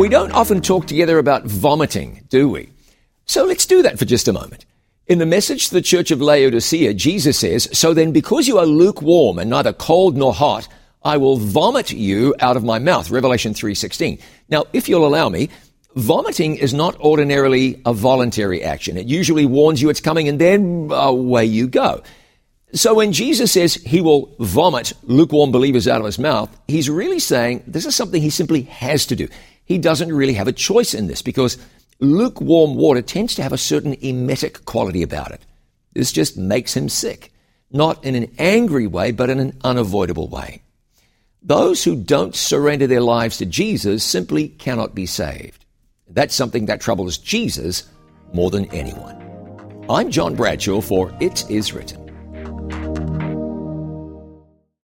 We don't often talk together about vomiting, do we? So let's do that for just a moment. In the message to the church of Laodicea, Jesus says, So then, because you are lukewarm and neither cold nor hot, I will vomit you out of my mouth. Revelation 3.16. Now, if you'll allow me, vomiting is not ordinarily a voluntary action. It usually warns you it's coming and then away you go. So when Jesus says he will vomit lukewarm believers out of his mouth, he's really saying this is something he simply has to do. He doesn't really have a choice in this because lukewarm water tends to have a certain emetic quality about it. This just makes him sick, not in an angry way, but in an unavoidable way. Those who don't surrender their lives to Jesus simply cannot be saved. That's something that troubles Jesus more than anyone. I'm John Bradshaw for It Is Written.